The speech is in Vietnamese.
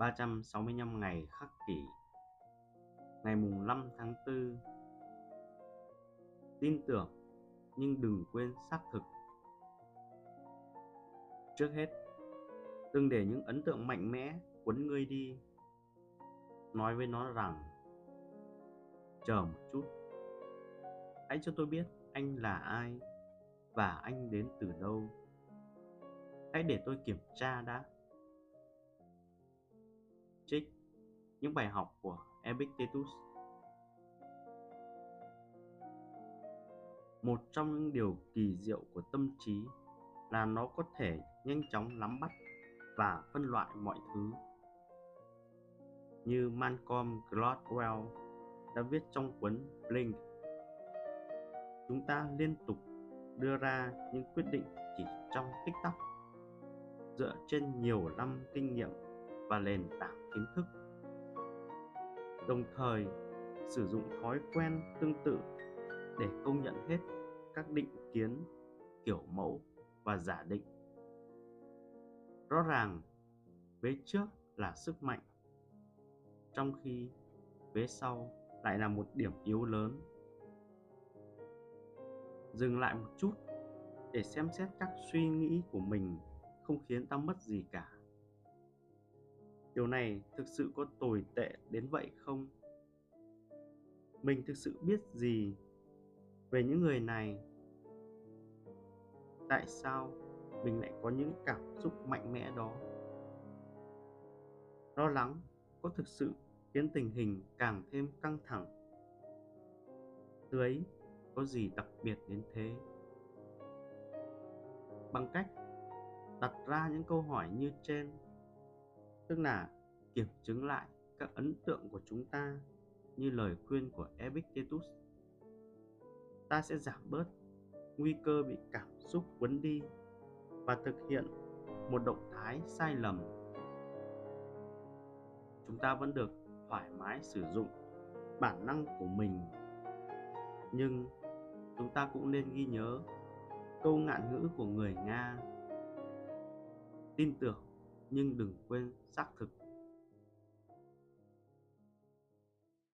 365 ngày khắc kỷ. Ngày mùng 5 tháng 4 Tin tưởng nhưng đừng quên xác thực. Trước hết, đừng để những ấn tượng mạnh mẽ quấn ngươi đi. Nói với nó rằng Chờ một chút. Hãy cho tôi biết anh là ai Và anh đến từ đâu. Hãy để tôi kiểm tra đã trích những bài học của Epictetus. Một trong những điều kỳ diệu của tâm trí là nó có thể nhanh chóng nắm bắt và phân loại mọi thứ. Như Malcolm Gladwell đã viết trong cuốn Blink. Chúng ta liên tục đưa ra những quyết định chỉ trong tích tắc, dựa trên nhiều năm kinh nghiệm và nền tảng kiến thức. Đồng thời, sử dụng thói quen tương tự để công nhận hết các định kiến, kiểu mẫu và giả định. Rõ ràng vế trước là sức mạnh, trong khi vế sau lại là một điểm yếu lớn. Dừng lại một chút để xem xét các suy nghĩ của mình không khiến ta mất gì cả điều này thực sự có tồi tệ đến vậy không? Mình thực sự biết gì về những người này? Tại sao mình lại có những cảm xúc mạnh mẽ đó? Lo lắng có thực sự khiến tình hình càng thêm căng thẳng. Từ ấy có gì đặc biệt đến thế? Bằng cách đặt ra những câu hỏi như trên tức là kiểm chứng lại các ấn tượng của chúng ta như lời khuyên của Epictetus. Ta sẽ giảm bớt nguy cơ bị cảm xúc quấn đi và thực hiện một động thái sai lầm. Chúng ta vẫn được thoải mái sử dụng bản năng của mình, nhưng chúng ta cũng nên ghi nhớ câu ngạn ngữ của người nga tin tưởng nhưng đừng quên xác thực